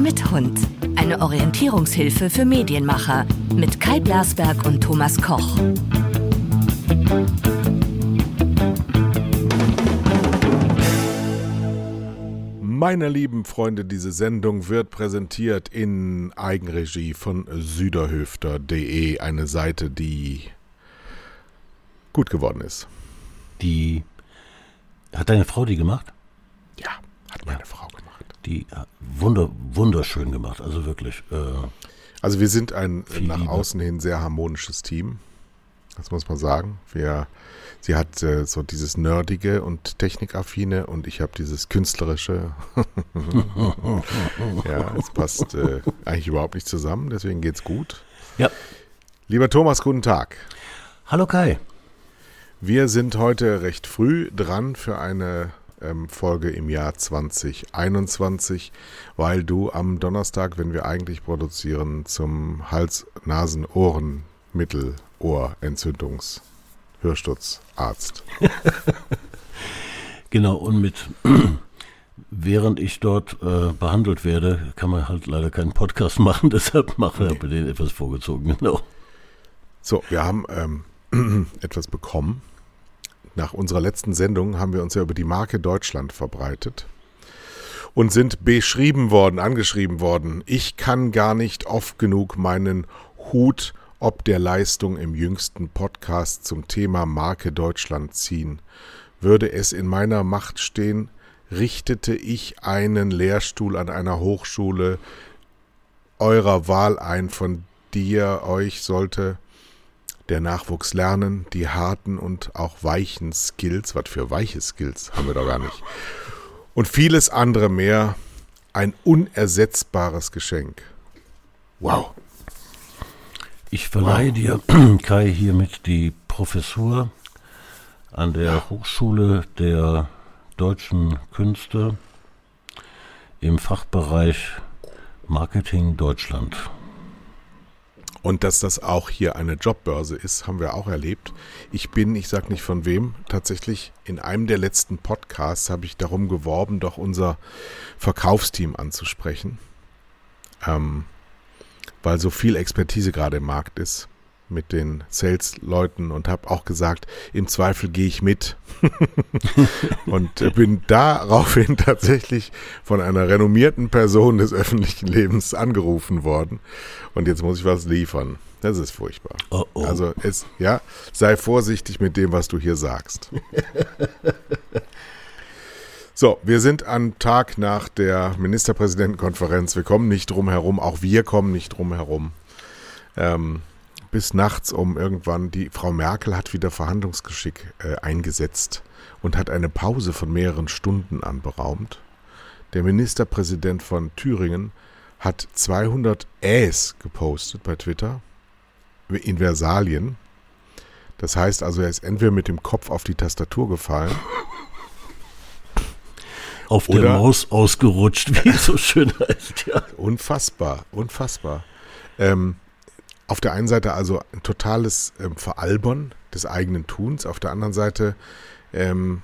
Mit Hund. Eine Orientierungshilfe für Medienmacher mit Kai Blasberg und Thomas Koch. Meine lieben Freunde, diese Sendung wird präsentiert in Eigenregie von süderhöfter.de, eine Seite, die gut geworden ist. Die hat deine Frau die gemacht? Ja, hat meine ja. Frau gemacht. Die wunder, wunderschön gemacht, also wirklich. Äh, also wir sind ein nach Liebe. außen hin sehr harmonisches Team. Das muss man sagen. Wir, sie hat äh, so dieses Nerdige und Technikaffine und ich habe dieses Künstlerische. ja, es passt äh, eigentlich überhaupt nicht zusammen, deswegen geht's gut. Ja. Lieber Thomas, guten Tag. Hallo Kai. Wir sind heute recht früh dran für eine Folge im Jahr 2021, weil du am Donnerstag, wenn wir eigentlich produzieren, zum Hals-Nasen-Ohren-Mittel-Ohr-Entzündungs- Hörsturzarzt. genau, und mit während ich dort äh, behandelt werde, kann man halt leider keinen Podcast machen, deshalb mache ich nee. den etwas vorgezogen, genau. So, wir haben ähm, etwas bekommen nach unserer letzten Sendung haben wir uns ja über die Marke Deutschland verbreitet und sind beschrieben worden, angeschrieben worden. Ich kann gar nicht oft genug meinen Hut ob der Leistung im jüngsten Podcast zum Thema Marke Deutschland ziehen. Würde es in meiner Macht stehen, richtete ich einen Lehrstuhl an einer Hochschule eurer Wahl ein, von dir euch sollte der Nachwuchs lernen, die harten und auch weichen Skills, was für weiche Skills haben wir doch gar nicht, und vieles andere mehr, ein unersetzbares Geschenk. Wow. Ich verleihe wow. dir, Kai, hiermit die Professur an der Hochschule der deutschen Künste im Fachbereich Marketing Deutschland. Und dass das auch hier eine Jobbörse ist, haben wir auch erlebt. Ich bin, ich sag nicht von wem, tatsächlich in einem der letzten Podcasts habe ich darum geworben, doch unser Verkaufsteam anzusprechen. Ähm, weil so viel Expertise gerade im Markt ist mit den Sales-Leuten und habe auch gesagt, im Zweifel gehe ich mit. und bin daraufhin tatsächlich von einer renommierten Person des öffentlichen Lebens angerufen worden. Und jetzt muss ich was liefern. Das ist furchtbar. Oh oh. Also es, ja, sei vorsichtig mit dem, was du hier sagst. So, wir sind am Tag nach der Ministerpräsidentenkonferenz. Wir kommen nicht drum herum, auch wir kommen nicht drum herum. Ähm, bis nachts um irgendwann, die Frau Merkel hat wieder Verhandlungsgeschick äh, eingesetzt und hat eine Pause von mehreren Stunden anberaumt. Der Ministerpräsident von Thüringen hat 200 Äs gepostet bei Twitter in Versalien. Das heißt also, er ist entweder mit dem Kopf auf die Tastatur gefallen. Auf der Maus ausgerutscht, wie es so schön heißt, ja. Unfassbar, unfassbar. Ähm, auf der einen Seite also ein totales ähm, Veralbern des eigenen Tuns, auf der anderen Seite ähm,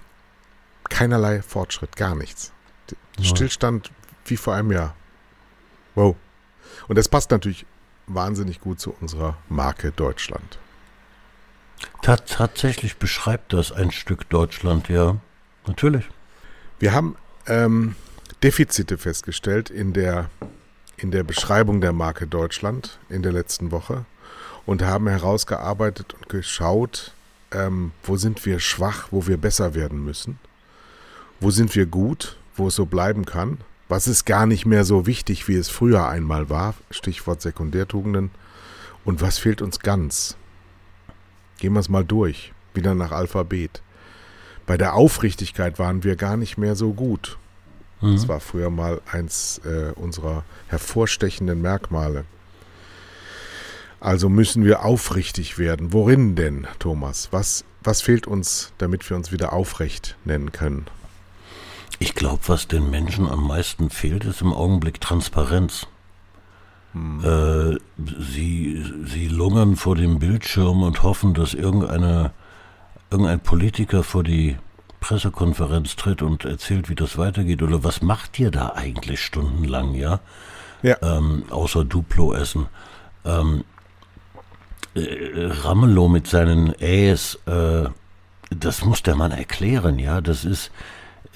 keinerlei Fortschritt, gar nichts. Ja. Stillstand wie vor einem Jahr. Wow. Und das passt natürlich wahnsinnig gut zu unserer Marke Deutschland. Tat, tatsächlich beschreibt das ein Stück Deutschland, ja. Natürlich. Wir haben ähm, Defizite festgestellt in der in der Beschreibung der Marke Deutschland in der letzten Woche und haben herausgearbeitet und geschaut, ähm, wo sind wir schwach, wo wir besser werden müssen, wo sind wir gut, wo es so bleiben kann, was ist gar nicht mehr so wichtig, wie es früher einmal war, Stichwort Sekundärtugenden, und was fehlt uns ganz. Gehen wir es mal durch, wieder nach Alphabet. Bei der Aufrichtigkeit waren wir gar nicht mehr so gut. Mhm. Das war früher mal eins äh, unserer hervorstechenden Merkmale. Also müssen wir aufrichtig werden. Worin denn, Thomas? Was, was fehlt uns, damit wir uns wieder aufrecht nennen können? Ich glaube, was den Menschen am meisten fehlt, ist im Augenblick Transparenz. Hm. Äh, sie, sie lungern vor dem Bildschirm und hoffen, dass irgendeine, irgendein Politiker vor die Pressekonferenz tritt und erzählt, wie das weitergeht, oder was macht ihr da eigentlich stundenlang, ja? Ja. Ähm, außer Duplo essen. Ähm, äh, Ramelow mit seinen Äs, äh, das muss der Mann erklären, ja. Das ist,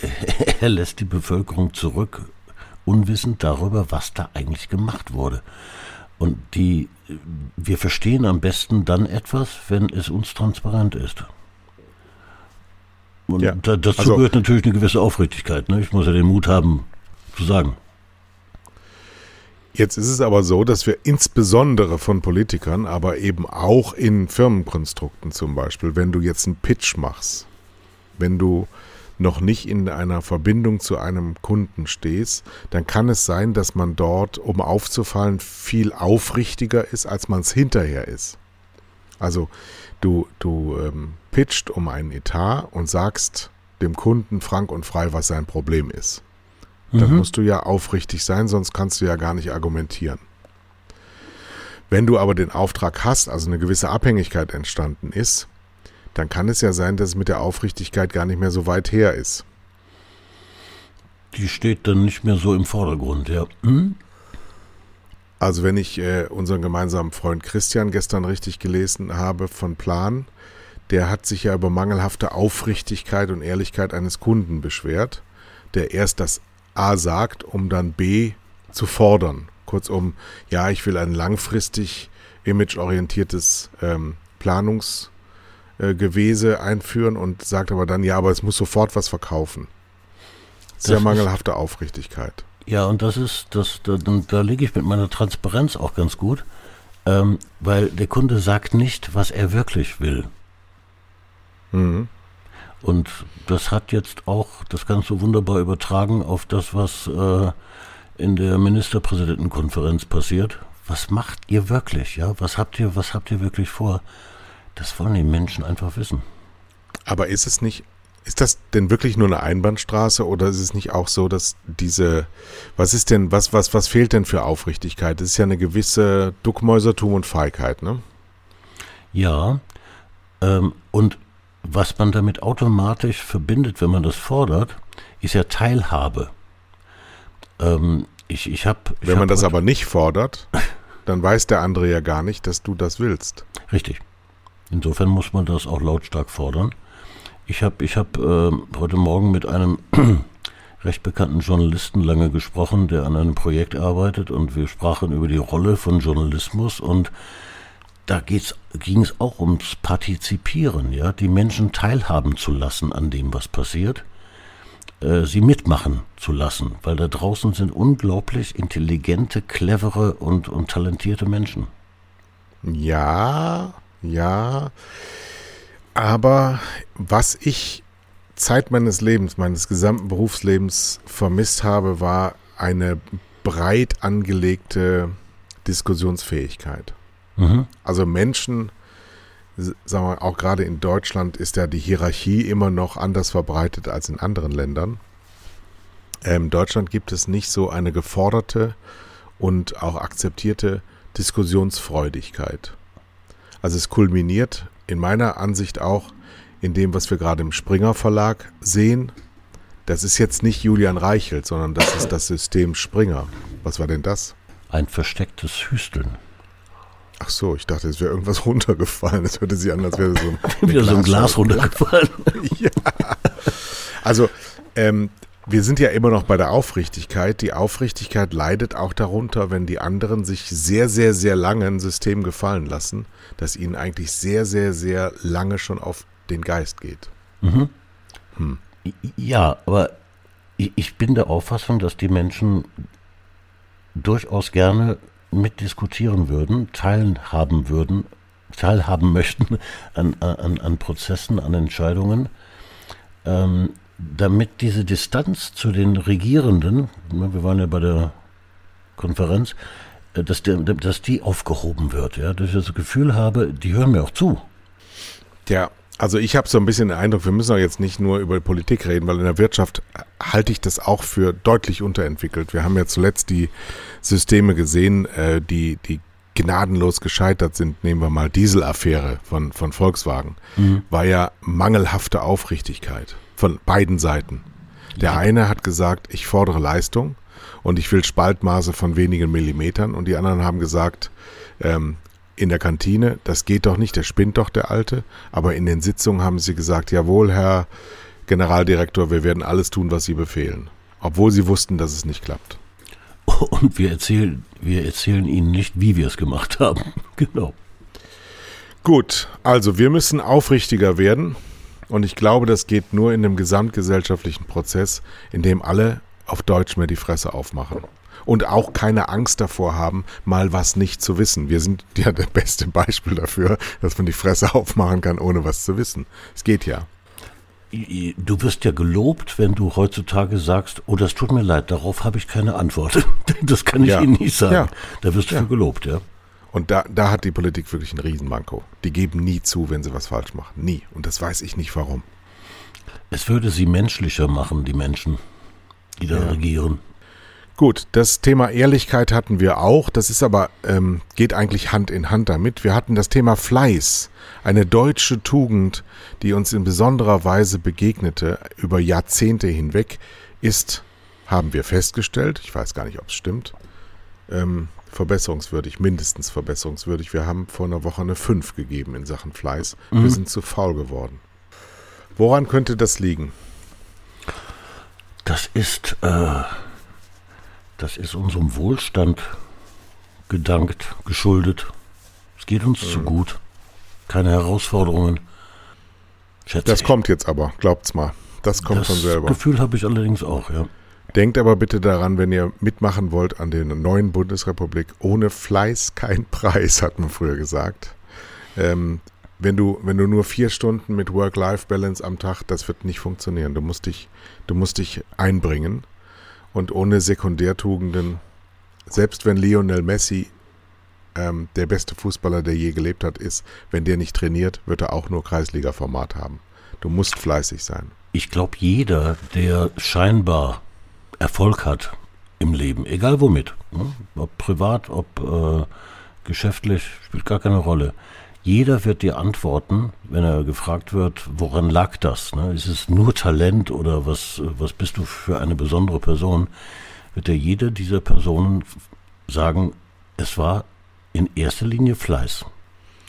er lässt die Bevölkerung zurück, unwissend darüber, was da eigentlich gemacht wurde. Und die, wir verstehen am besten dann etwas, wenn es uns transparent ist. Und Ja, da, dazu also- gehört natürlich eine gewisse Aufrichtigkeit. Ne? Ich muss ja den Mut haben, zu sagen. Jetzt ist es aber so, dass wir insbesondere von Politikern, aber eben auch in Firmenkonstrukten zum Beispiel, wenn du jetzt einen Pitch machst, wenn du noch nicht in einer Verbindung zu einem Kunden stehst, dann kann es sein, dass man dort, um aufzufallen, viel aufrichtiger ist, als man es hinterher ist. Also du, du ähm, pitcht um einen Etat und sagst dem Kunden frank und frei, was sein Problem ist. Dann Mhm. musst du ja aufrichtig sein, sonst kannst du ja gar nicht argumentieren. Wenn du aber den Auftrag hast, also eine gewisse Abhängigkeit entstanden ist, dann kann es ja sein, dass es mit der Aufrichtigkeit gar nicht mehr so weit her ist. Die steht dann nicht mehr so im Vordergrund, ja. Hm? Also wenn ich äh, unseren gemeinsamen Freund Christian gestern richtig gelesen habe von Plan, der hat sich ja über mangelhafte Aufrichtigkeit und Ehrlichkeit eines Kunden beschwert, der erst das A sagt, um dann B zu fordern. Kurzum, ja, ich will ein langfristig imageorientiertes ähm, Planungsgewese einführen und sagt aber dann, ja, aber es muss sofort was verkaufen. Sehr mangelhafte Aufrichtigkeit. Ja, und das ist, das, da, da, liege ich mit meiner Transparenz auch ganz gut, ähm, weil der Kunde sagt nicht, was er wirklich will. Mhm. Und das hat jetzt auch das Ganze wunderbar übertragen auf das, was äh, in der Ministerpräsidentenkonferenz passiert. Was macht ihr wirklich? Ja, was habt ihr, was habt ihr wirklich vor? Das wollen die Menschen einfach wissen. Aber ist es nicht, ist das denn wirklich nur eine Einbahnstraße oder ist es nicht auch so, dass diese, was ist denn, was, was, was fehlt denn für Aufrichtigkeit? Es ist ja eine gewisse Duckmäusertum und Feigheit, ne? Ja, ähm, und was man damit automatisch verbindet, wenn man das fordert, ist ja Teilhabe. Ähm, ich ich habe. Wenn man das aber nicht fordert, dann weiß der andere ja gar nicht, dass du das willst. Richtig. Insofern muss man das auch lautstark fordern. Ich habe ich hab, ähm, heute Morgen mit einem recht bekannten Journalisten lange gesprochen, der an einem Projekt arbeitet und wir sprachen über die Rolle von Journalismus und da ging es auch ums Partizipieren, ja, die Menschen teilhaben zu lassen an dem, was passiert, äh, sie mitmachen zu lassen, weil da draußen sind unglaublich intelligente, clevere und, und talentierte Menschen. Ja, ja. Aber was ich Zeit meines Lebens, meines gesamten Berufslebens vermisst habe, war eine breit angelegte Diskussionsfähigkeit. Mhm. Also Menschen, sagen wir auch gerade in Deutschland ist ja die Hierarchie immer noch anders verbreitet als in anderen Ländern. Ähm, in Deutschland gibt es nicht so eine geforderte und auch akzeptierte Diskussionsfreudigkeit. Also es kulminiert in meiner Ansicht auch in dem, was wir gerade im Springer Verlag sehen. Das ist jetzt nicht Julian Reichelt, sondern das ist das System Springer. Was war denn das? Ein verstecktes Hüsteln. Ach so, ich dachte, es wäre irgendwas runtergefallen. Es hörte sich an, als wäre so ein, Wieder so ein Glas runtergefallen. ja. Also, ähm, wir sind ja immer noch bei der Aufrichtigkeit. Die Aufrichtigkeit leidet auch darunter, wenn die anderen sich sehr, sehr, sehr lange ein System gefallen lassen, das ihnen eigentlich sehr, sehr, sehr lange schon auf den Geist geht. Ja, aber ich ich bin der Auffassung, dass die Menschen durchaus gerne mitdiskutieren würden, teilhaben würden, teilhaben möchten an, an, an Prozessen, an Entscheidungen, ähm, damit diese Distanz zu den Regierenden, ne, wir waren ja bei der Konferenz, äh, dass, der, dass die aufgehoben wird, ja, dass ich das Gefühl habe, die hören mir auch zu. Ja, also ich habe so ein bisschen den Eindruck, wir müssen auch jetzt nicht nur über Politik reden, weil in der Wirtschaft halte ich das auch für deutlich unterentwickelt. Wir haben ja zuletzt die Systeme gesehen, äh, die, die gnadenlos gescheitert sind, nehmen wir mal Dieselaffäre von, von Volkswagen, mhm. war ja mangelhafte Aufrichtigkeit von beiden Seiten. Der eine hat gesagt, ich fordere Leistung und ich will Spaltmaße von wenigen Millimetern und die anderen haben gesagt, ähm, in der Kantine, das geht doch nicht, der spinnt doch der Alte, aber in den Sitzungen haben sie gesagt, jawohl, Herr Generaldirektor, wir werden alles tun, was Sie befehlen, obwohl sie wussten, dass es nicht klappt. Und wir erzählen, wir erzählen Ihnen nicht, wie wir es gemacht haben. genau. Gut, also wir müssen aufrichtiger werden. Und ich glaube, das geht nur in einem gesamtgesellschaftlichen Prozess, in dem alle auf Deutsch mehr die Fresse aufmachen. Und auch keine Angst davor haben, mal was nicht zu wissen. Wir sind ja das beste Beispiel dafür, dass man die Fresse aufmachen kann, ohne was zu wissen. Es geht ja. Du wirst ja gelobt, wenn du heutzutage sagst, oh, das tut mir leid, darauf habe ich keine Antwort. Das kann ich ja. Ihnen nicht sagen. Ja. Da wirst du ja. für gelobt, ja. Und da, da hat die Politik wirklich einen Riesenmanko. Die geben nie zu, wenn sie was falsch machen. Nie. Und das weiß ich nicht warum. Es würde sie menschlicher machen, die Menschen, die da regieren. Gut, das Thema Ehrlichkeit hatten wir auch. Das ist aber, ähm, geht eigentlich Hand in Hand damit. Wir hatten das Thema Fleiß, eine deutsche Tugend, die uns in besonderer Weise begegnete über Jahrzehnte hinweg, ist, haben wir festgestellt, ich weiß gar nicht, ob es stimmt, ähm, verbesserungswürdig, mindestens verbesserungswürdig. Wir haben vor einer Woche eine 5 gegeben in Sachen Fleiß. Mhm. Wir sind zu faul geworden. Woran könnte das liegen? Das ist äh, das ist unserem Wohlstand gedankt, geschuldet. Es geht uns mhm. zu gut. Keine Herausforderungen. Schätze das ich. kommt jetzt aber, glaubt's mal. Das kommt das von selber. Das Gefühl habe ich allerdings auch, ja. Denkt aber bitte daran, wenn ihr mitmachen wollt an der neuen Bundesrepublik, ohne Fleiß kein Preis, hat man früher gesagt. Ähm, wenn du, wenn du nur vier Stunden mit Work-Life-Balance am Tag, das wird nicht funktionieren. Du musst dich, du musst dich einbringen. Und ohne Sekundärtugenden, selbst wenn Lionel Messi ähm, der beste Fußballer, der je gelebt hat, ist, wenn der nicht trainiert, wird er auch nur Kreisliga-Format haben. Du musst fleißig sein. Ich glaube, jeder, der scheinbar Erfolg hat im Leben, egal womit, ne? ob privat, ob äh, geschäftlich, spielt gar keine Rolle. Jeder wird dir antworten, wenn er gefragt wird, woran lag das? Ne? Ist es nur Talent oder was, was bist du für eine besondere Person? Wird dir jede dieser Personen sagen, es war in erster Linie Fleiß.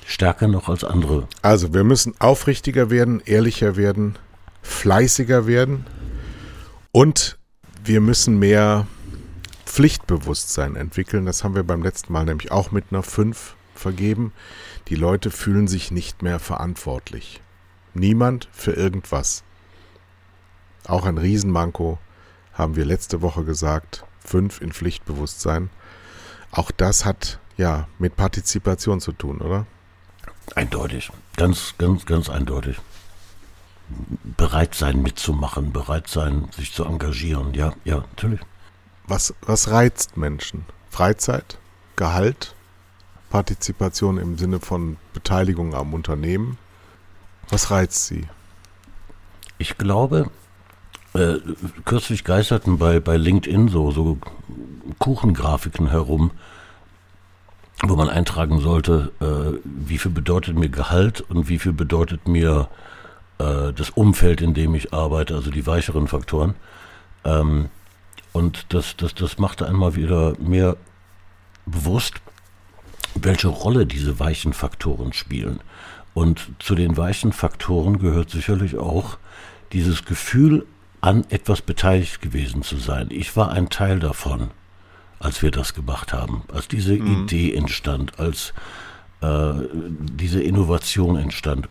Stärker noch als andere. Also wir müssen aufrichtiger werden, ehrlicher werden, fleißiger werden und wir müssen mehr Pflichtbewusstsein entwickeln. Das haben wir beim letzten Mal nämlich auch mit einer 5 vergeben. Die Leute fühlen sich nicht mehr verantwortlich. Niemand für irgendwas. Auch ein Riesenmanko haben wir letzte Woche gesagt. Fünf in Pflichtbewusstsein. Auch das hat ja mit Partizipation zu tun, oder? Eindeutig. Ganz, ganz, ganz eindeutig. Bereit sein mitzumachen, bereit sein, sich zu engagieren. Ja, ja, natürlich. Was, was reizt Menschen? Freizeit? Gehalt? Partizipation im Sinne von Beteiligung am Unternehmen? Was reizt Sie? Ich glaube, äh, kürzlich geisterten bei, bei LinkedIn so, so Kuchengrafiken herum, wo man eintragen sollte, äh, wie viel bedeutet mir Gehalt und wie viel bedeutet mir äh, das Umfeld, in dem ich arbeite, also die weicheren Faktoren. Ähm, und das, das, das machte einmal wieder mehr bewusst, welche Rolle diese weichen Faktoren spielen. Und zu den weichen Faktoren gehört sicherlich auch dieses Gefühl, an etwas beteiligt gewesen zu sein. Ich war ein Teil davon, als wir das gemacht haben, als diese mhm. Idee entstand, als äh, diese Innovation entstand.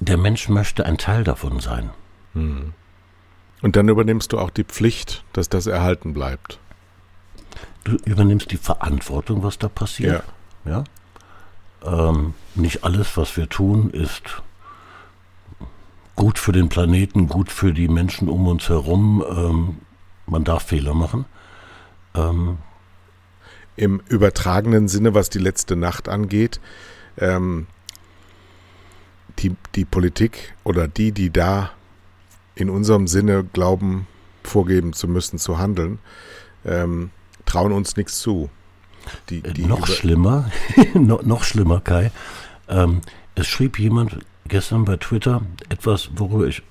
Der Mensch möchte ein Teil davon sein. Mhm. Und dann übernimmst du auch die Pflicht, dass das erhalten bleibt. Du übernimmst die Verantwortung, was da passiert. Ja. ja? Ähm, nicht alles, was wir tun, ist gut für den Planeten, gut für die Menschen um uns herum. Ähm, man darf Fehler machen. Ähm, Im übertragenen Sinne, was die letzte Nacht angeht, ähm, die, die Politik oder die, die da in unserem Sinne glauben, vorgeben zu müssen, zu handeln, ähm, trauen uns nichts zu. Die, die noch schlimmer, no, noch schlimmer, Kai. Ähm, es schrieb jemand gestern bei Twitter etwas, worüber ich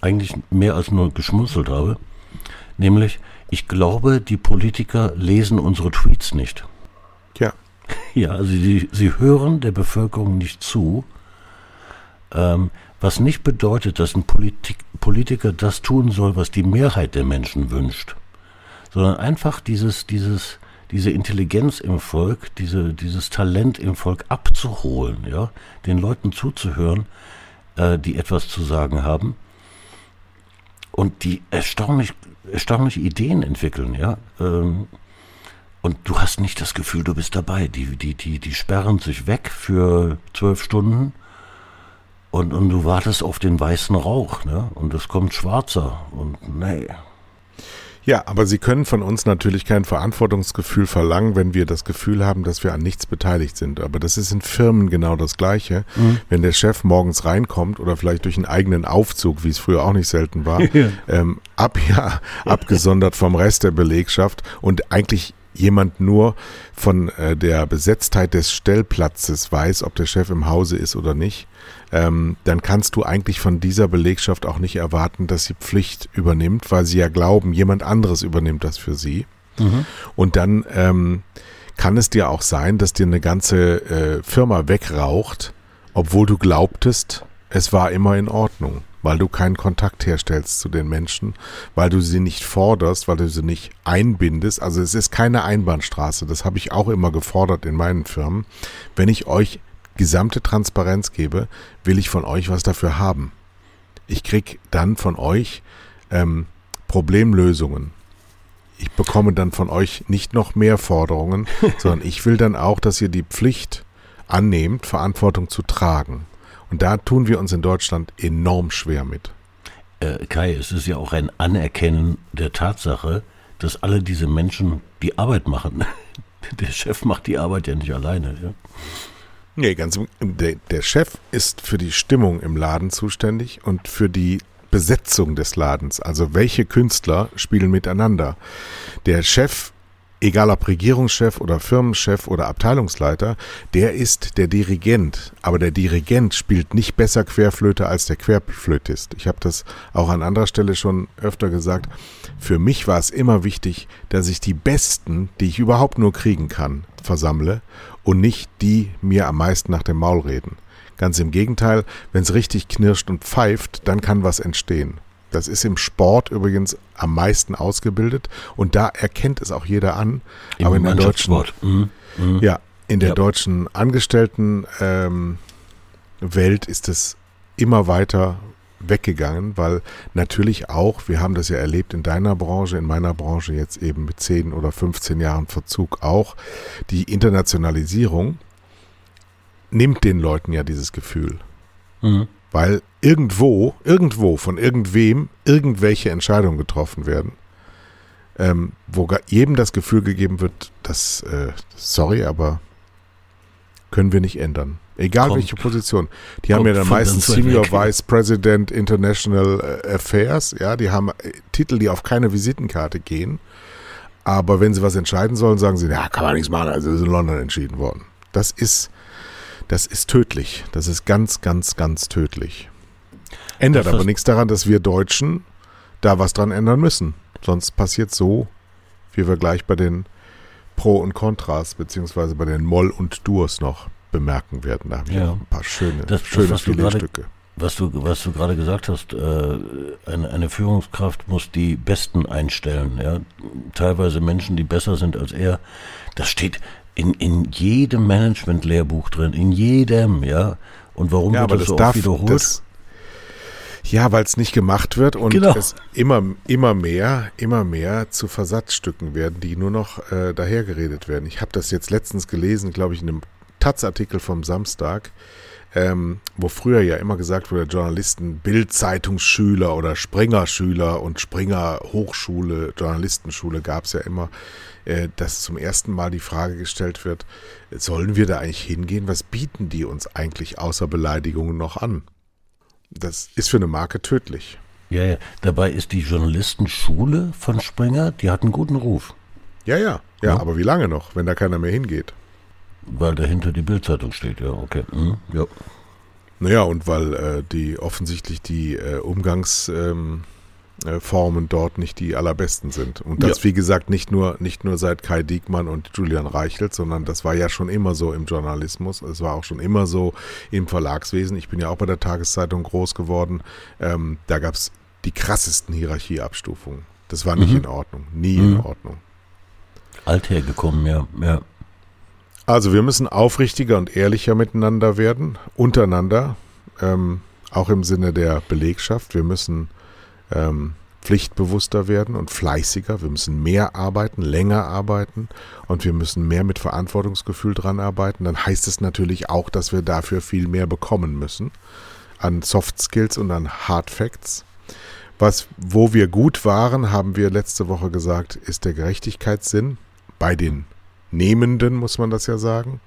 eigentlich mehr als nur geschmunzelt habe. Nämlich, ich glaube, die Politiker lesen unsere Tweets nicht. Ja. Ja, also sie, sie hören der Bevölkerung nicht zu, ähm, was nicht bedeutet, dass ein Politik, Politiker das tun soll, was die Mehrheit der Menschen wünscht, sondern einfach dieses, dieses, diese Intelligenz im Volk, diese, dieses Talent im Volk abzuholen, ja, den Leuten zuzuhören, äh, die etwas zu sagen haben und die erstaunlich, erstaunliche Ideen entwickeln, ja. Ähm, und du hast nicht das Gefühl, du bist dabei. Die, die, die, die sperren sich weg für zwölf Stunden und, und du wartest auf den weißen Rauch, ne? Und es kommt schwarzer und nee. Ja, aber Sie können von uns natürlich kein Verantwortungsgefühl verlangen, wenn wir das Gefühl haben, dass wir an nichts beteiligt sind. Aber das ist in Firmen genau das Gleiche. Mhm. Wenn der Chef morgens reinkommt oder vielleicht durch einen eigenen Aufzug, wie es früher auch nicht selten war, ähm, ab, ja, abgesondert vom Rest der Belegschaft und eigentlich jemand nur von äh, der Besetztheit des Stellplatzes weiß, ob der Chef im Hause ist oder nicht, ähm, dann kannst du eigentlich von dieser Belegschaft auch nicht erwarten, dass sie Pflicht übernimmt, weil sie ja glauben, jemand anderes übernimmt das für sie. Mhm. Und dann ähm, kann es dir auch sein, dass dir eine ganze äh, Firma wegraucht, obwohl du glaubtest, es war immer in Ordnung weil du keinen Kontakt herstellst zu den Menschen, weil du sie nicht forderst, weil du sie nicht einbindest. Also es ist keine Einbahnstraße, das habe ich auch immer gefordert in meinen Firmen. Wenn ich euch gesamte Transparenz gebe, will ich von euch was dafür haben. Ich krieg dann von euch ähm, Problemlösungen. Ich bekomme dann von euch nicht noch mehr Forderungen, sondern ich will dann auch, dass ihr die Pflicht annehmt, Verantwortung zu tragen. Und da tun wir uns in Deutschland enorm schwer mit. Äh, Kai, es ist ja auch ein Anerkennen der Tatsache, dass alle diese Menschen die Arbeit machen. Der Chef macht die Arbeit ja nicht alleine. Ja? Nee, ganz der, der Chef ist für die Stimmung im Laden zuständig und für die Besetzung des Ladens. Also welche Künstler spielen miteinander. Der Chef egal ob Regierungschef oder Firmenchef oder Abteilungsleiter, der ist der Dirigent. Aber der Dirigent spielt nicht besser Querflöte als der Querflötist. Ich habe das auch an anderer Stelle schon öfter gesagt. Für mich war es immer wichtig, dass ich die Besten, die ich überhaupt nur kriegen kann, versammle und nicht die mir am meisten nach dem Maul reden. Ganz im Gegenteil, wenn es richtig knirscht und pfeift, dann kann was entstehen. Das ist im Sport übrigens am meisten ausgebildet und da erkennt es auch jeder an. Im aber in der deutschen, mhm. Mhm. ja, in der ja. deutschen Angestelltenwelt ähm, ist es immer weiter weggegangen, weil natürlich auch, wir haben das ja erlebt in deiner Branche, in meiner Branche jetzt eben mit 10 oder 15 Jahren Verzug auch, die Internationalisierung nimmt den Leuten ja dieses Gefühl. Mhm. Weil irgendwo, irgendwo von irgendwem irgendwelche Entscheidungen getroffen werden, ähm, wo jedem das Gefühl gegeben wird, dass, äh, sorry, aber können wir nicht ändern. Egal kommt, welche Position. Die haben ja dann meistens Senior weg. Vice President International äh, Affairs, ja, die haben äh, Titel, die auf keine Visitenkarte gehen. Aber wenn sie was entscheiden sollen, sagen sie, ja, kann man nichts machen, also ist in London entschieden worden. Das ist das ist tödlich. Das ist ganz, ganz, ganz tödlich. Ändert aber nichts daran, dass wir Deutschen da was dran ändern müssen. Sonst passiert so, wie wir gleich bei den Pro und Kontras beziehungsweise bei den Moll und Durs noch bemerken werden. Da haben wir ja. ein paar schöne, das, schöne das, Filetstücke. Was du, was du gerade gesagt hast, äh, eine, eine, Führungskraft muss die Besten einstellen. Ja? Teilweise Menschen, die besser sind als er. Das steht, in, in jedem Management-Lehrbuch drin, in jedem, ja. Und warum ja, wird das, das so darf, oft wiederholt? Das, ja, weil es nicht gemacht wird und genau. es immer, immer mehr, immer mehr zu Versatzstücken werden, die nur noch äh, dahergeredet werden. Ich habe das jetzt letztens gelesen, glaube ich, in einem Taz-Artikel vom Samstag ähm, wo früher ja immer gesagt wurde, Journalisten, Bild-Zeitungsschüler oder Springer-Schüler und Springer-Hochschule, Journalistenschule gab es ja immer, äh, dass zum ersten Mal die Frage gestellt wird, sollen wir da eigentlich hingehen? Was bieten die uns eigentlich außer Beleidigungen noch an? Das ist für eine Marke tödlich. Ja, ja. Dabei ist die Journalistenschule von Springer, die hat einen guten Ruf. Ja, ja. Ja, aber wie lange noch, wenn da keiner mehr hingeht? Weil dahinter die Bildzeitung steht, ja, okay. Mhm, ja. Naja, und weil äh, die offensichtlich die äh, Umgangsformen ähm, äh, dort nicht die allerbesten sind. Und das, ja. wie gesagt, nicht nur, nicht nur seit Kai Diekmann und Julian Reichelt, sondern das war ja schon immer so im Journalismus. Es war auch schon immer so im Verlagswesen. Ich bin ja auch bei der Tageszeitung groß geworden. Ähm, da gab es die krassesten Hierarchieabstufungen. Das war nicht mhm. in Ordnung. Nie mhm. in Ordnung. Althergekommen, ja. ja. Also wir müssen aufrichtiger und ehrlicher miteinander werden, untereinander, ähm, auch im Sinne der Belegschaft. Wir müssen ähm, pflichtbewusster werden und fleißiger. Wir müssen mehr arbeiten, länger arbeiten und wir müssen mehr mit Verantwortungsgefühl dran arbeiten. Dann heißt es natürlich auch, dass wir dafür viel mehr bekommen müssen an Soft Skills und an Hard Facts. Was, wo wir gut waren, haben wir letzte Woche gesagt, ist der Gerechtigkeitssinn bei den Nehmenden, muss man das ja sagen.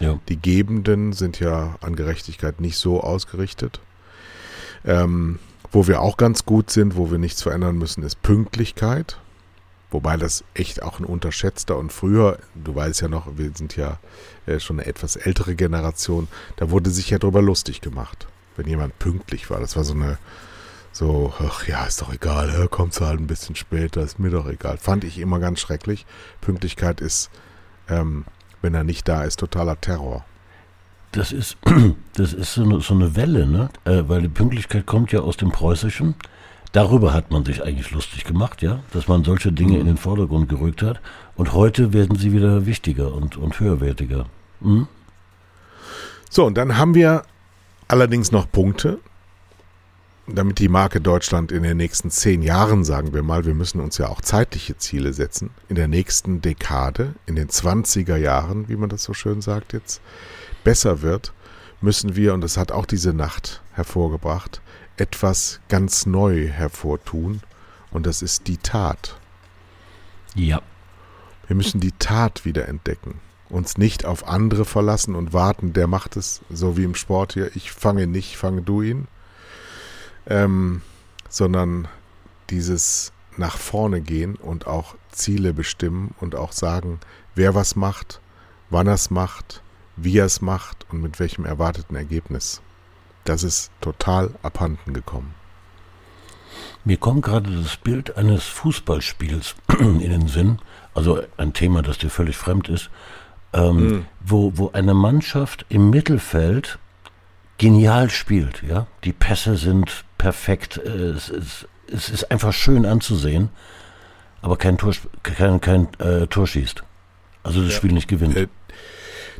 Ja. Die Gebenden sind ja an Gerechtigkeit nicht so ausgerichtet. Ähm, wo wir auch ganz gut sind, wo wir nichts verändern müssen, ist Pünktlichkeit. Wobei das echt auch ein unterschätzter und früher, du weißt ja noch, wir sind ja äh, schon eine etwas ältere Generation, da wurde sich ja drüber lustig gemacht, wenn jemand pünktlich war. Das war so eine, so, ach ja, ist doch egal, kommt halt ein bisschen später, ist mir doch egal. Fand ich immer ganz schrecklich. Pünktlichkeit ist ähm, wenn er nicht da ist, totaler Terror. Das ist, das ist so eine, so eine Welle, ne? Äh, weil die Pünktlichkeit kommt ja aus dem Preußischen. Darüber hat man sich eigentlich lustig gemacht, ja, dass man solche Dinge mhm. in den Vordergrund gerückt hat. Und heute werden sie wieder wichtiger und, und höherwertiger. Mhm. So, und dann haben wir allerdings noch Punkte, damit die Marke Deutschland in den nächsten zehn Jahren, sagen wir mal, wir müssen uns ja auch zeitliche Ziele setzen, in der nächsten Dekade, in den 20er Jahren, wie man das so schön sagt jetzt, besser wird, müssen wir, und das hat auch diese Nacht hervorgebracht, etwas ganz neu hervortun, und das ist die Tat. Ja. Wir müssen die Tat wieder entdecken. Uns nicht auf andere verlassen und warten, der macht es, so wie im Sport hier, ich fange nicht, fange du ihn, ähm, sondern dieses nach vorne gehen und auch Ziele bestimmen und auch sagen, wer was macht, wann er es macht, wie er es macht und mit welchem erwarteten Ergebnis. Das ist total abhanden gekommen. Mir kommt gerade das Bild eines Fußballspiels in den Sinn, also ein Thema, das dir völlig fremd ist, ähm, mhm. wo, wo eine Mannschaft im Mittelfeld genial spielt. Ja, die Pässe sind perfekt. Äh, es ist, es ist einfach schön anzusehen, aber kein Tor, kein, kein äh, Tor schießt. Also das ja. Spiel nicht gewinnt. Äh,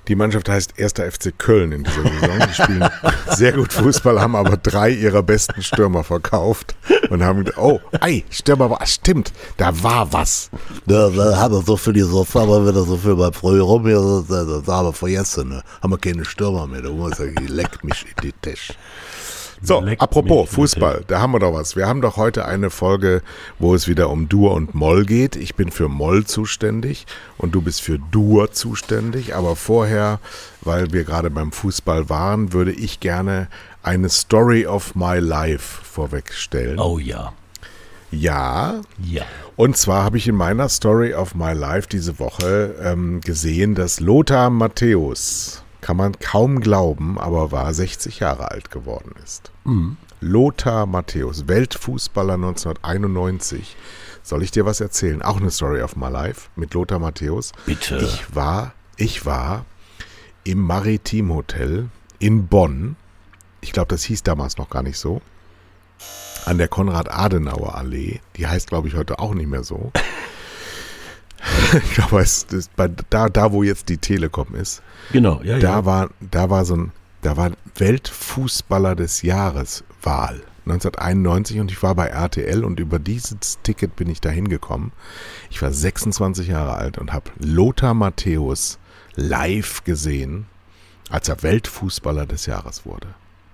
die Mannschaft heißt 1. FC Köln in dieser Saison. Die spielen sehr gut Fußball, haben aber drei ihrer besten Stürmer verkauft und haben oh, ei, Stürmer war, stimmt, da war was. Ja, da haben wir so viel gesoffen, aber wieder so viel bei früher rum, da, da haben wir vergessen, ne? haben wir keine Stürmer mehr, da muss ich, leckt mich in die Tasche. So, Leck apropos Fußball, da haben wir doch was. Wir haben doch heute eine Folge, wo es wieder um Dur und Moll geht. Ich bin für Moll zuständig und du bist für Dur zuständig. Aber vorher, weil wir gerade beim Fußball waren, würde ich gerne eine Story of my life vorwegstellen. Oh ja. Ja. Ja. Und zwar habe ich in meiner Story of my life diese Woche ähm, gesehen, dass Lothar Matthäus kann man kaum glauben, aber war 60 Jahre alt geworden ist. Mhm. Lothar Matthäus, Weltfußballer 1991. Soll ich dir was erzählen? Auch eine Story of my life mit Lothar Matthäus. Bitte. Ich war, ich war im Maritim Hotel in Bonn. Ich glaube, das hieß damals noch gar nicht so. An der Konrad-Adenauer-Allee. Die heißt, glaube ich, heute auch nicht mehr so. ich glaube, es ist bei, da, da, wo jetzt die Telekom ist. Genau, ja, da ja. War, da war so ein, da war Weltfußballer des Jahres Wahl. 1991 und ich war bei RTL und über dieses Ticket bin ich da hingekommen. Ich war 26 Jahre alt und habe Lothar Matthäus live gesehen, als er Weltfußballer des Jahres wurde.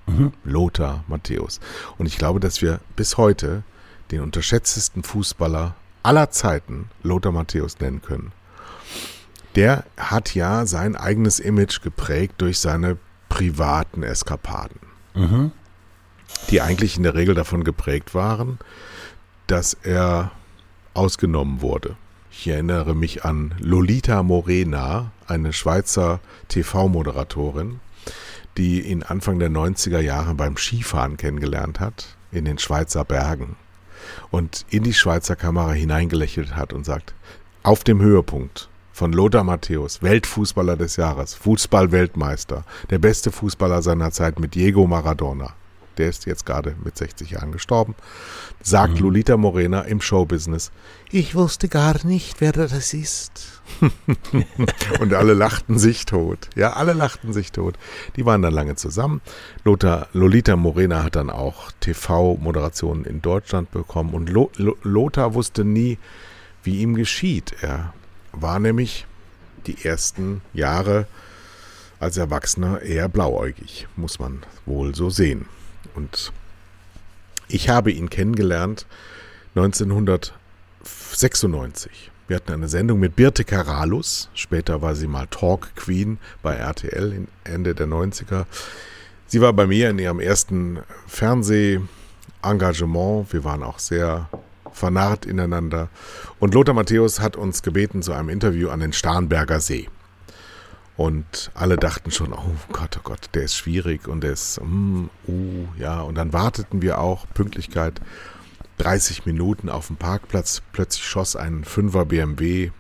Mhm. Lothar Matthäus. Und ich glaube, dass wir bis heute den unterschätztesten Fußballer aller Zeiten Lothar Matthäus nennen können. Der hat ja sein eigenes Image geprägt durch seine privaten Eskapaden, mhm. die eigentlich in der Regel davon geprägt waren, dass er ausgenommen wurde. Ich erinnere mich an Lolita Morena, eine Schweizer TV-Moderatorin, die ihn Anfang der 90er Jahre beim Skifahren kennengelernt hat, in den Schweizer Bergen. Und in die Schweizer Kamera hineingelächelt hat und sagt, auf dem Höhepunkt von Lothar Matthäus, Weltfußballer des Jahres, Fußball-Weltmeister, der beste Fußballer seiner Zeit mit Diego Maradona. Der ist jetzt gerade mit 60 Jahren gestorben. Sagt Mhm. Lolita Morena im Showbusiness, ich wusste gar nicht, wer das ist. und alle lachten sich tot. Ja, alle lachten sich tot. Die waren dann lange zusammen. Lothar, Lolita Morena hat dann auch TV-Moderationen in Deutschland bekommen. Und Lo, Lo, Lothar wusste nie, wie ihm geschieht. Er war nämlich die ersten Jahre als Erwachsener eher blauäugig, muss man wohl so sehen. Und ich habe ihn kennengelernt 1996. Wir hatten eine Sendung mit Birte Karalus. Später war sie mal Talk Queen bei RTL Ende der 90er. Sie war bei mir in ihrem ersten Fernsehengagement. Wir waren auch sehr vernarrt ineinander. Und Lothar Matthäus hat uns gebeten zu einem Interview an den Starnberger See. Und alle dachten schon, oh Gott, oh Gott, der ist schwierig und der ist, mm, uh, ja. Und dann warteten wir auch, Pünktlichkeit, 30 Minuten auf dem Parkplatz. Plötzlich schoss ein 5er BMW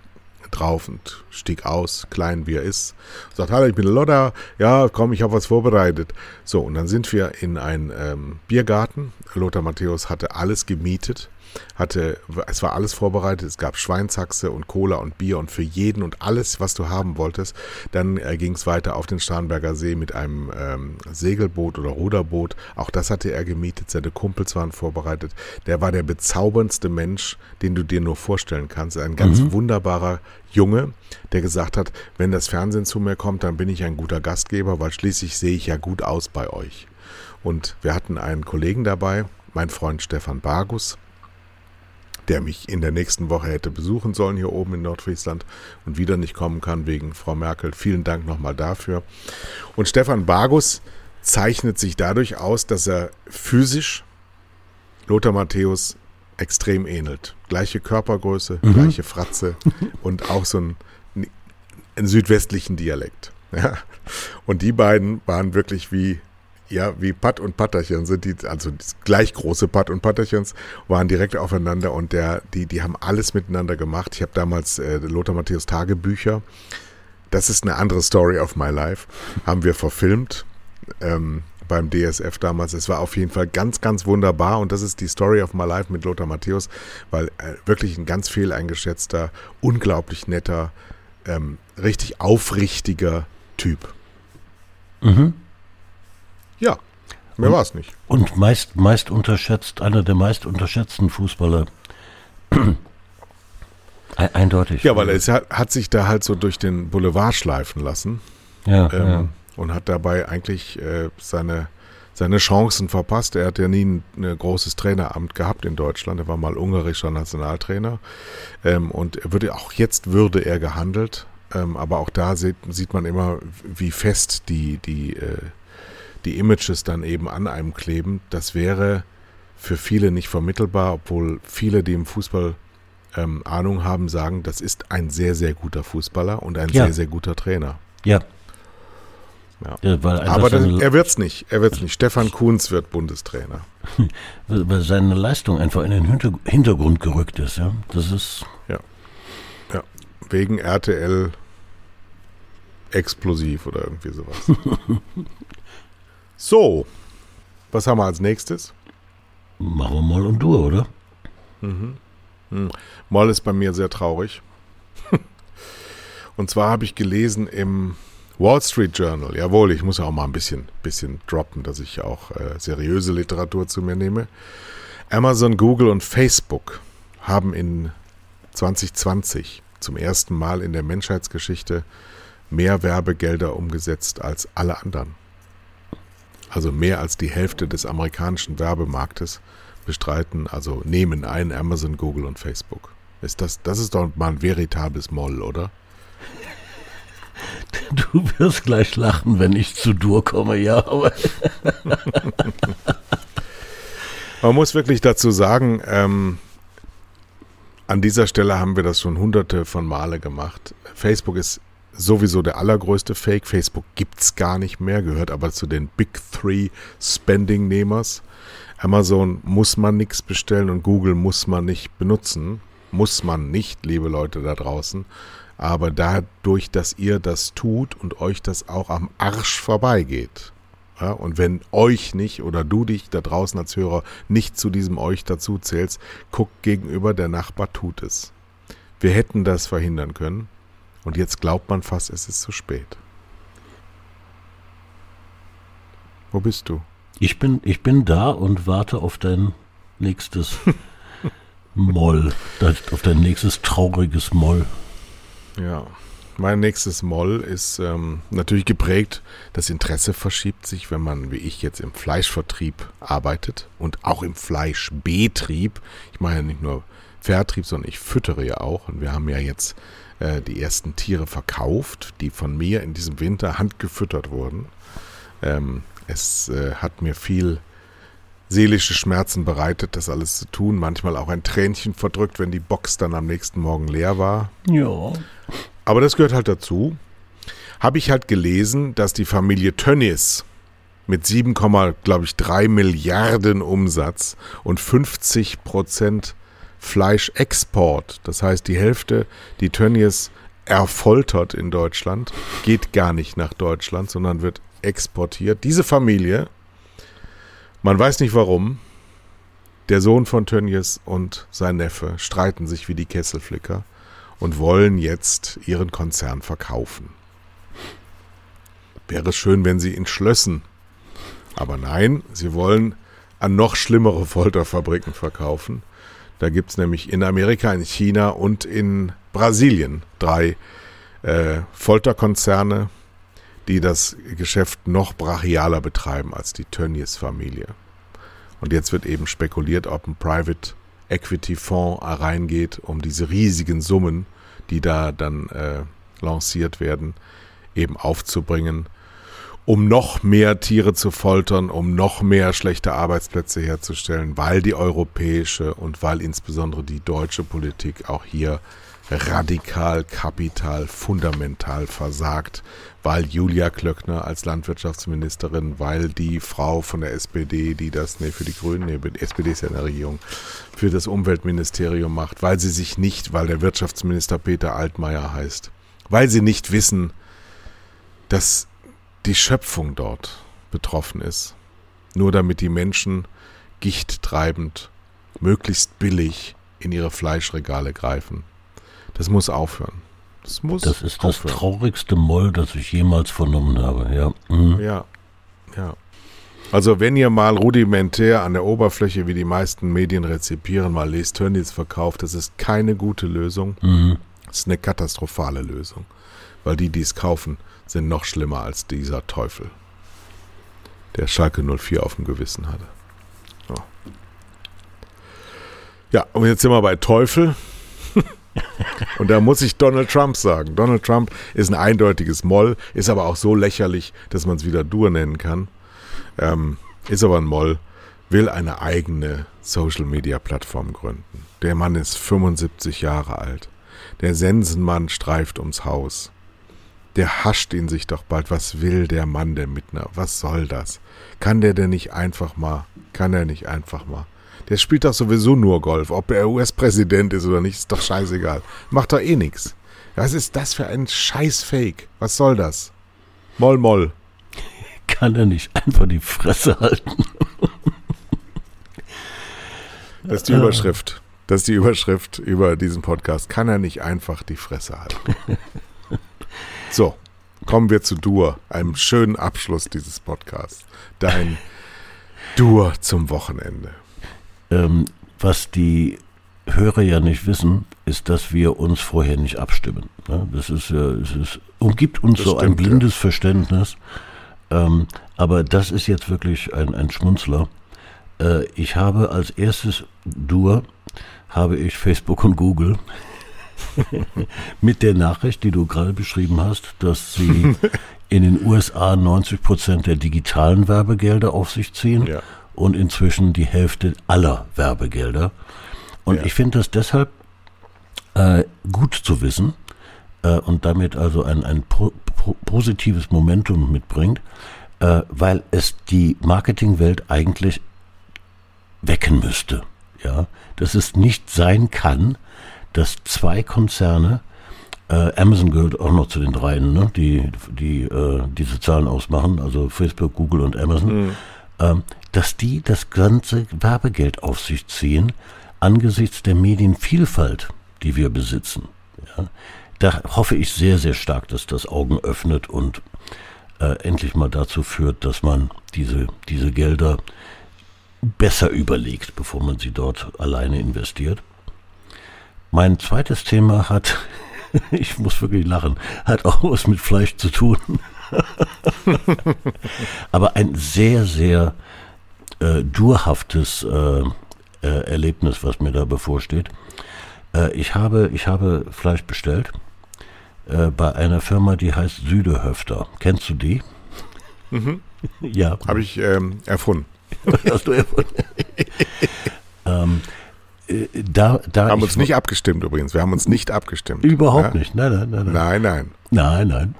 drauf und stieg aus, klein wie er ist. Sagt, hallo, ich bin Lothar. Ja, komm, ich habe was vorbereitet. So, und dann sind wir in einen ähm, Biergarten. Lothar Matthäus hatte alles gemietet hatte, es war alles vorbereitet, es gab Schweinshaxe und Cola und Bier und für jeden und alles, was du haben wolltest. Dann äh, ging es weiter auf den Starnberger See mit einem ähm, Segelboot oder Ruderboot. Auch das hatte er gemietet, seine Kumpels waren vorbereitet. Der war der bezauberndste Mensch, den du dir nur vorstellen kannst. Ein ganz wunderbarer Junge, der gesagt hat, wenn das Fernsehen zu mir kommt, dann bin ich ein guter Gastgeber, weil schließlich sehe ich ja gut aus bei euch. Und wir hatten einen Kollegen dabei, mein Freund Stefan Bargus, der mich in der nächsten Woche hätte besuchen sollen hier oben in Nordfriesland und wieder nicht kommen kann wegen Frau Merkel. Vielen Dank nochmal dafür. Und Stefan Bargus zeichnet sich dadurch aus, dass er physisch Lothar Matthäus extrem ähnelt. Gleiche Körpergröße, gleiche Fratze und auch so einen, einen südwestlichen Dialekt. Ja. Und die beiden waren wirklich wie ja, wie Patt und Patterchen sind die, also gleich große Patt und Patterchens waren direkt aufeinander und der, die, die haben alles miteinander gemacht. Ich habe damals äh, Lothar Matthäus Tagebücher. Das ist eine andere Story of my life. Haben wir verfilmt ähm, beim DSF damals. Es war auf jeden Fall ganz, ganz wunderbar und das ist die Story of my life mit Lothar Matthäus, weil äh, wirklich ein ganz fehleingeschätzter, unglaublich netter, ähm, richtig aufrichtiger Typ. Mhm. Ja, mehr war es nicht. Und meist, meist unterschätzt, einer der meist unterschätzten Fußballer. Eindeutig. Ja, weil er hat, hat sich da halt so durch den Boulevard schleifen lassen Ja, ähm, ja. und hat dabei eigentlich äh, seine, seine Chancen verpasst. Er hat ja nie ein, ein großes Traineramt gehabt in Deutschland. Er war mal ungarischer Nationaltrainer ähm, und er würde auch jetzt würde er gehandelt. Ähm, aber auch da sieht, sieht man immer, wie fest die, die, äh, die Images dann eben an einem kleben. Das wäre für viele nicht vermittelbar, obwohl viele, die im Fußball ähm, Ahnung haben, sagen, das ist ein sehr, sehr guter Fußballer und ein Ja. sehr, sehr guter Trainer. Ja. Ja. Ja, Aber seine, er wird's nicht. Er wird's nicht. Stefan Kuhns wird Bundestrainer. weil seine Leistung einfach in den Hinter Hintergrund gerückt ist. Ja, das ist Ja. Wegen RTL explosiv oder irgendwie sowas. so. Was haben wir als nächstes? machen wir mal und du, oder? Moll ist bei mir sehr traurig. Und zwar habe ich gelesen im Wall Street Journal, jawohl, ich muss ja auch mal ein bisschen, bisschen droppen, dass ich auch äh, seriöse Literatur zu mir nehme. Amazon, Google und Facebook haben in 2020 zum ersten Mal in der Menschheitsgeschichte mehr Werbegelder umgesetzt als alle anderen. Also mehr als die Hälfte des amerikanischen Werbemarktes bestreiten, also nehmen ein Amazon, Google und Facebook. Ist das, das ist doch mal ein veritables Moll, oder? Du wirst gleich lachen, wenn ich zu Dur komme, ja, aber Man muss wirklich dazu sagen, ähm, an dieser Stelle haben wir das schon hunderte von Male gemacht. Facebook ist sowieso der allergrößte Fake. Facebook gibt es gar nicht mehr, gehört aber zu den Big Three Spending-Nehmers. Amazon muss man nichts bestellen und Google muss man nicht benutzen. Muss man nicht, liebe Leute da draußen. Aber dadurch, dass ihr das tut und euch das auch am Arsch vorbeigeht, ja, und wenn euch nicht oder du dich da draußen als Hörer nicht zu diesem euch dazu zählst, guckt gegenüber, der Nachbar tut es. Wir hätten das verhindern können und jetzt glaubt man fast, es ist zu spät. Wo bist du? Ich bin, ich bin da und warte auf dein nächstes Moll, auf dein nächstes trauriges Moll. Ja, mein nächstes Moll ist ähm, natürlich geprägt, das Interesse verschiebt sich, wenn man, wie ich jetzt im Fleischvertrieb arbeitet und auch im Fleischbetrieb. Ich mache ja nicht nur Vertrieb, sondern ich füttere ja auch. Und wir haben ja jetzt äh, die ersten Tiere verkauft, die von mir in diesem Winter handgefüttert wurden. Ähm, es äh, hat mir viel seelische Schmerzen bereitet, das alles zu tun. Manchmal auch ein Tränchen verdrückt, wenn die Box dann am nächsten Morgen leer war. Ja. Aber das gehört halt dazu. Habe ich halt gelesen, dass die Familie Tönnies mit 7, glaube ich, 3 Milliarden Umsatz und 50 Prozent Fleischexport, das heißt die Hälfte, die Tönnies erfoltert in Deutschland, geht gar nicht nach Deutschland, sondern wird exportiert. Diese Familie, man weiß nicht warum, der Sohn von Tönnies und sein Neffe streiten sich wie die Kesselflicker und wollen jetzt ihren Konzern verkaufen. Wäre es schön, wenn sie ihn schlössen. Aber nein, sie wollen an noch schlimmere Folterfabriken verkaufen. Da gibt es nämlich in Amerika, in China und in Brasilien drei äh, Folterkonzerne, die das Geschäft noch brachialer betreiben als die Tönnies-Familie. Und jetzt wird eben spekuliert, ob ein Private Equity Fonds reingeht, um diese riesigen Summen, die da dann äh, lanciert werden, eben aufzubringen, um noch mehr Tiere zu foltern, um noch mehr schlechte Arbeitsplätze herzustellen, weil die europäische und weil insbesondere die deutsche Politik auch hier radikal, kapital, fundamental versagt, weil Julia Klöckner als Landwirtschaftsministerin, weil die Frau von der SPD, die das, nee, für die Grünen, nee, die SPD ist ja in der Regierung, für das Umweltministerium macht, weil sie sich nicht, weil der Wirtschaftsminister Peter Altmaier heißt, weil sie nicht wissen, dass die Schöpfung dort betroffen ist. Nur damit die Menschen gichttreibend, möglichst billig in ihre Fleischregale greifen. Das muss aufhören. Das muss Das ist aufhören. das traurigste Moll, das ich jemals vernommen habe, ja. Mhm. Ja, ja. Also wenn ihr mal rudimentär an der Oberfläche, wie die meisten Medien rezipieren, mal lest Tönnies verkauft, das ist keine gute Lösung. Mhm. Das ist eine katastrophale Lösung. Weil die, die es kaufen, sind noch schlimmer als dieser Teufel, der Schalke 04 auf dem Gewissen hatte. So. Ja, und jetzt sind wir bei Teufel. Und da muss ich Donald Trump sagen. Donald Trump ist ein eindeutiges Moll, ist aber auch so lächerlich, dass man es wieder Dur nennen kann. Ähm, ist aber ein Moll, will eine eigene Social-Media-Plattform gründen. Der Mann ist 75 Jahre alt. Der Sensenmann streift ums Haus. Der hascht ihn sich doch bald. Was will der Mann der Mittner? Was soll das? Kann der denn nicht einfach mal? Kann er nicht einfach mal? Der spielt doch sowieso nur Golf. Ob er US-Präsident ist oder nicht, ist doch scheißegal. Macht doch eh nichts. Was ist das für ein Scheiß-Fake? Was soll das? Moll, moll. Kann er nicht einfach die Fresse halten? Das ist die Überschrift. Das ist die Überschrift über diesen Podcast. Kann er nicht einfach die Fresse halten? So, kommen wir zu Dur, einem schönen Abschluss dieses Podcasts. Dein Dur zum Wochenende. Ähm, was die Hörer ja nicht wissen, ist, dass wir uns vorher nicht abstimmen. Ne? Das ist ja, es ist, umgibt uns das so stimmt, ein blindes ja. Verständnis. Ähm, aber das ist jetzt wirklich ein, ein Schmunzler. Äh, ich habe als erstes Dur, habe ich Facebook und Google. mit der Nachricht, die du gerade beschrieben hast, dass sie in den USA 90 Prozent der digitalen Werbegelder auf sich ziehen ja. und inzwischen die Hälfte aller Werbegelder. Und ja. ich finde das deshalb äh, gut zu wissen äh, und damit also ein, ein po po positives Momentum mitbringt, äh, weil es die Marketingwelt eigentlich wecken müsste. Ja, dass es nicht sein kann, dass zwei Konzerne, äh, Amazon gehört auch noch zu den dreien, ne, die, die äh, diese Zahlen ausmachen, also Facebook, Google und Amazon, mhm. ähm, dass die das ganze Werbegeld auf sich ziehen angesichts der Medienvielfalt, die wir besitzen. Ja, da hoffe ich sehr, sehr stark, dass das Augen öffnet und äh, endlich mal dazu führt, dass man diese, diese Gelder besser überlegt, bevor man sie dort alleine investiert. Mein zweites Thema hat, ich muss wirklich lachen, hat auch was mit Fleisch zu tun. Aber ein sehr, sehr äh, durhaftes äh, äh, Erlebnis, was mir da bevorsteht. Äh, ich, habe, ich habe Fleisch bestellt äh, bei einer Firma, die heißt Südehöfter. Kennst du die? Mhm. ja. Habe ich ähm, erfunden. Hast du erfunden? ähm, äh, da, da haben uns nicht abgestimmt übrigens. Wir haben uns nicht abgestimmt. Überhaupt ja? nicht. Nein, nein, nein, nein. Nein, nein. Nein, nein.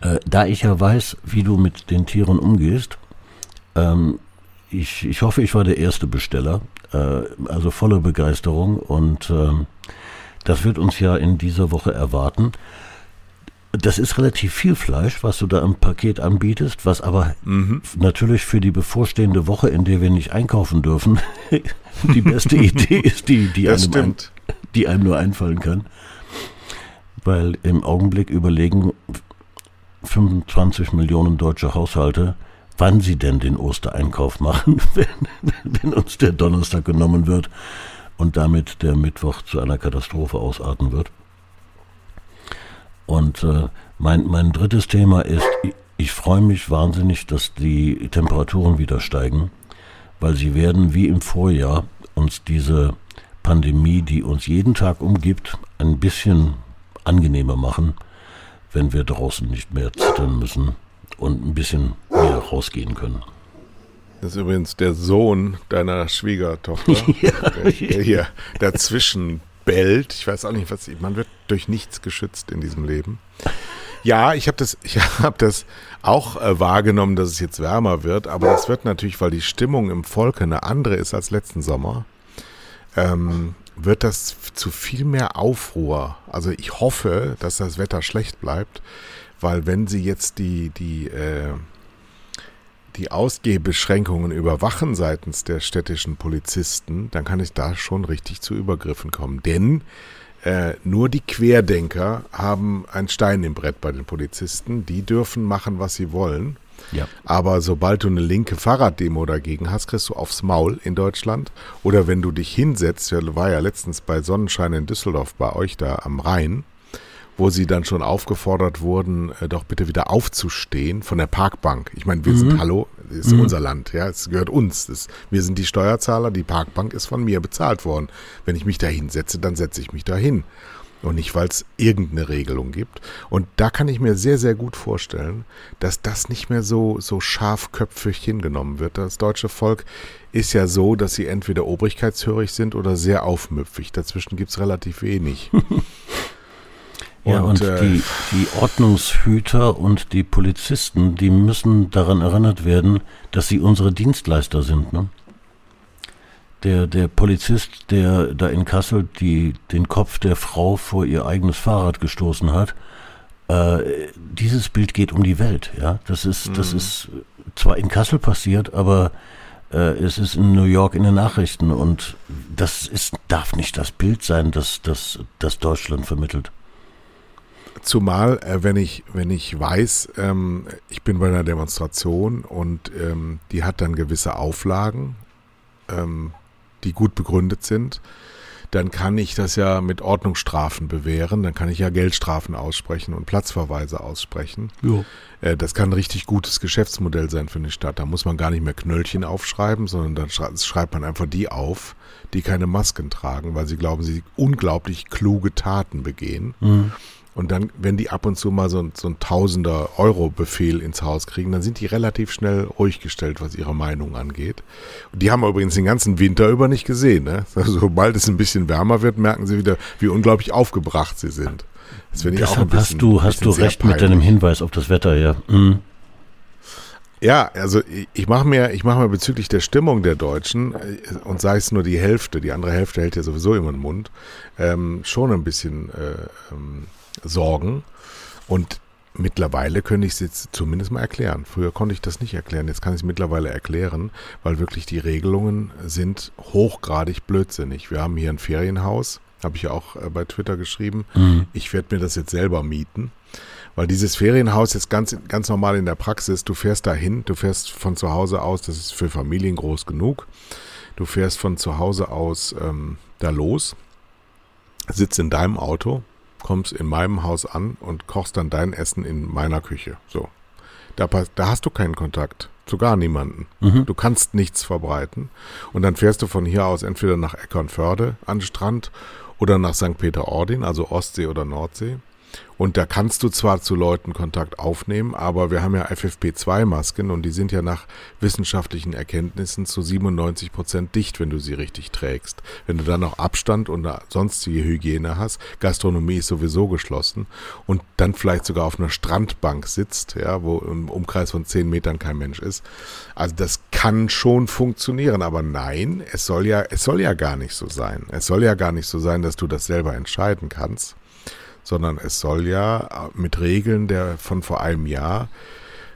Äh, da ich ja weiß, wie du mit den Tieren umgehst, ähm, ich, ich hoffe, ich war der erste Besteller. Äh, also volle Begeisterung und ähm, das wird uns ja in dieser Woche erwarten. Das ist relativ viel Fleisch, was du da im Paket anbietest, was aber mhm. natürlich für die bevorstehende Woche, in der wir nicht einkaufen dürfen, die beste Idee ist, die, die, einem, ein, die einem nur einfallen kann. Weil im Augenblick überlegen 25 Millionen deutsche Haushalte, wann sie denn den Ostereinkauf machen, wenn, wenn uns der Donnerstag genommen wird und damit der Mittwoch zu einer Katastrophe ausarten wird. Und äh, mein, mein drittes Thema ist, ich, ich freue mich wahnsinnig, dass die Temperaturen wieder steigen, weil sie werden wie im Vorjahr uns diese Pandemie, die uns jeden Tag umgibt, ein bisschen angenehmer machen, wenn wir draußen nicht mehr zittern müssen und ein bisschen mehr rausgehen können. Das ist übrigens der Sohn deiner Schwiegertochter, ja. der, der hier dazwischen bellt. Ich weiß auch nicht, was. Man wird durch nichts geschützt in diesem Leben. Ja, ich habe das, ich habe das auch äh, wahrgenommen, dass es jetzt wärmer wird, aber das wird natürlich, weil die Stimmung im Volke eine andere ist als letzten Sommer, ähm, wird das zu viel mehr Aufruhr. Also ich hoffe, dass das Wetter schlecht bleibt, weil wenn sie jetzt die die äh, die Ausgehbeschränkungen überwachen seitens der städtischen Polizisten, dann kann es da schon richtig zu Übergriffen kommen. Denn äh, nur die Querdenker haben ein Stein im Brett bei den Polizisten. Die dürfen machen, was sie wollen. Ja. Aber sobald du eine linke Fahrraddemo dagegen hast, kriegst du aufs Maul in Deutschland. Oder wenn du dich hinsetzt, war ja letztens bei Sonnenschein in Düsseldorf bei euch da am Rhein, wo sie dann schon aufgefordert wurden, äh, doch bitte wieder aufzustehen von der Parkbank. Ich meine, wir mhm. sind, hallo, ist mhm. unser Land, ja, es gehört uns. Das, wir sind die Steuerzahler, die Parkbank ist von mir bezahlt worden. Wenn ich mich da hinsetze, dann setze ich mich da hin. Und nicht, weil es irgendeine Regelung gibt. Und da kann ich mir sehr, sehr gut vorstellen, dass das nicht mehr so, so scharfköpfig hingenommen wird. Das deutsche Volk ist ja so, dass sie entweder obrigkeitshörig sind oder sehr aufmüpfig. Dazwischen gibt es relativ wenig. Ja, und, und äh, die, die Ordnungshüter und die Polizisten, die müssen daran erinnert werden, dass sie unsere Dienstleister sind. Ne? Der, der Polizist, der da in Kassel die, den Kopf der Frau vor ihr eigenes Fahrrad gestoßen hat, äh, dieses Bild geht um die Welt. Ja, das ist, mhm. das ist zwar in Kassel passiert, aber äh, es ist in New York in den Nachrichten und das ist, darf nicht das Bild sein, das, das, das Deutschland vermittelt. Zumal, äh, wenn ich, wenn ich weiß, ähm, ich bin bei einer Demonstration und ähm, die hat dann gewisse Auflagen, ähm, die gut begründet sind, dann kann ich das ja mit Ordnungsstrafen bewähren, dann kann ich ja Geldstrafen aussprechen und Platzverweise aussprechen. Äh, das kann ein richtig gutes Geschäftsmodell sein für eine Stadt. Da muss man gar nicht mehr Knöllchen aufschreiben, sondern dann schreibt man einfach die auf, die keine Masken tragen, weil sie glauben, sie unglaublich kluge Taten begehen. Mhm. Und dann, wenn die ab und zu mal so, ein- so ein Tausender Euro Befehl ins Haus kriegen, dann sind die relativ schnell ruhig gestellt, was ihre Meinung angeht. Und die haben wir übrigens den ganzen Winter über nicht gesehen. Ne? Also, sobald es ein bisschen wärmer wird, merken sie wieder, wie unglaublich aufgebracht sie sind. Das Deshalb bisschen, hast du, hast du recht mit deinem peinlich. Hinweis auf das Wetter, ja. Mhm. Ja, also ich- ich mache mir, ich mache mir bezüglich der Stimmung der Deutschen äh, und sei es nur die Hälfte, die andere Hälfte hält ja sowieso immer den Mund, ähm, schon ein bisschen äh, ähm, Sorgen. Und mittlerweile könnte ich es jetzt zumindest mal erklären. Früher konnte ich das nicht erklären, jetzt kann ich es mittlerweile erklären, weil wirklich die Regelungen sind hochgradig blödsinnig. Wir haben hier ein Ferienhaus, habe ich ja auch äh, bei Twitter geschrieben. Ich werde mir das jetzt selber mieten. Weil dieses Ferienhaus jetzt ganz, ganz normal in der Praxis, du fährst dahin, du fährst von zu Hause aus, das ist für Familien groß genug. Du fährst von zu Hause aus ähm, da los, sitzt in deinem Auto, kommst in meinem Haus an und kochst dann dein Essen in meiner Küche. So. Da, da hast du keinen Kontakt zu gar niemanden. Mhm. Du kannst nichts verbreiten. Und dann fährst du von hier aus entweder nach Eckernförde an den Strand oder nach St. Peter-Ording, also Ostsee oder Nordsee. Und da kannst du zwar zu Leuten Kontakt aufnehmen, aber wir haben ja FFP2-Masken und die sind ja nach wissenschaftlichen Erkenntnissen zu 97 Prozent dicht, wenn du sie richtig trägst. Wenn du dann noch Abstand und sonstige Hygiene hast, Gastronomie ist sowieso geschlossen und dann vielleicht sogar auf einer Strandbank sitzt, ja, wo im Umkreis von 10 Metern kein Mensch ist. Also das kann schon funktionieren, aber nein, es soll ja, es soll ja gar nicht so sein. Es soll ja gar nicht so sein, dass du das selber entscheiden kannst sondern es soll ja mit Regeln der von vor einem Jahr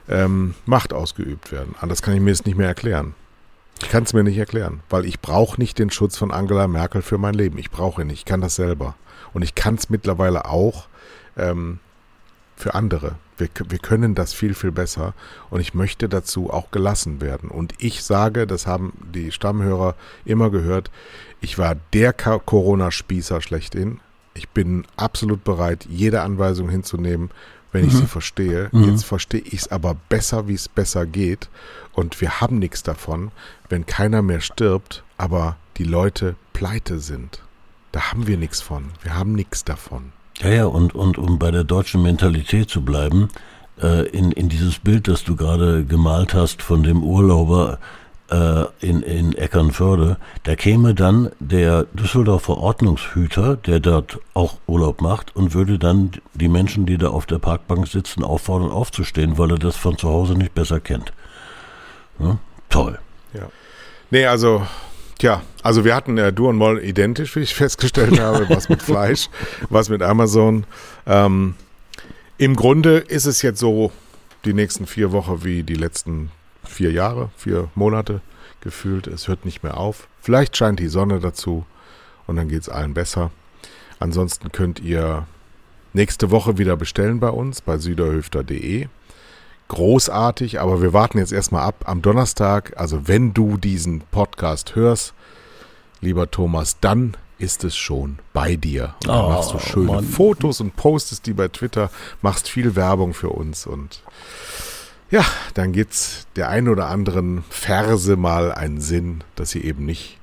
ähm, Macht ausgeübt werden. Anders kann ich mir es nicht mehr erklären. Ich kann es mir nicht erklären, weil ich brauche nicht den Schutz von Angela Merkel für mein Leben. Ich brauche ihn nicht. Ich kann das selber. Und ich kann es mittlerweile auch ähm, für andere. Wir, wir können das viel, viel besser. Und ich möchte dazu auch gelassen werden. Und ich sage, das haben die Stammhörer immer gehört, ich war der Corona-Spießer schlechthin. Ich bin absolut bereit, jede Anweisung hinzunehmen, wenn ich sie verstehe. Jetzt verstehe ich es aber besser, wie es besser geht. Und wir haben nichts davon, wenn keiner mehr stirbt, aber die Leute pleite sind. Da haben wir nichts von. Wir haben nichts davon. Ja, ja, und, und um bei der deutschen Mentalität zu bleiben, äh, in, in dieses Bild, das du gerade gemalt hast von dem Urlauber äh, in, in Eckernförde, da käme dann der Düsseldorfer Ordnungshüter, der dort auch Urlaub macht und würde dann die Menschen, die da auf der Parkbank sitzen, auffordern aufzustehen, weil er das von zu Hause nicht besser kennt. Ja? Toll. Ja. Nee, also, tja, also wir hatten äh, Du und Moll identisch, wie ich festgestellt habe, was mit Fleisch, was mit Amazon. Ähm, Im Grunde ist es jetzt so die nächsten vier Wochen wie die letzten vier Jahre, vier Monate gefühlt. Es hört nicht mehr auf. Vielleicht scheint die Sonne dazu und dann geht es allen besser. Ansonsten könnt ihr nächste Woche wieder bestellen bei uns bei süderhöfter.de großartig, aber wir warten jetzt erstmal ab. Am Donnerstag, also wenn du diesen Podcast hörst, lieber Thomas, dann ist es schon bei dir. Und dann Oh, machst du schöne Mann. Fotos und postest die bei Twitter, machst viel Werbung für uns und ja, dann gibt's der ein oder anderen Verse mal einen Sinn, dass sie eben nicht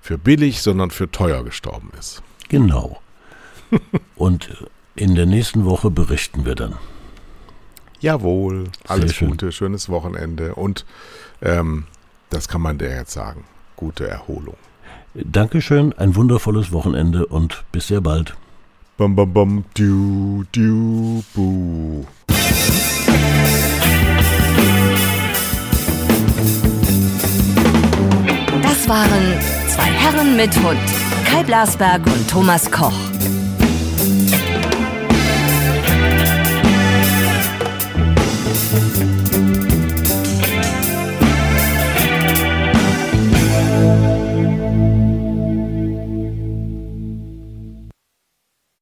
für billig, sondern für teuer gestorben ist. Genau. und in der nächsten Woche berichten wir dann. Jawohl, alles schön. Gute, schönes Wochenende und ähm, das kann man der jetzt sagen. Gute Erholung. Dankeschön, ein wundervolles Wochenende und bis sehr bald. Bum bum bum, du, du, bu. Waren zwei Herren mit Hund. Kai Blasberg und Thomas Koch.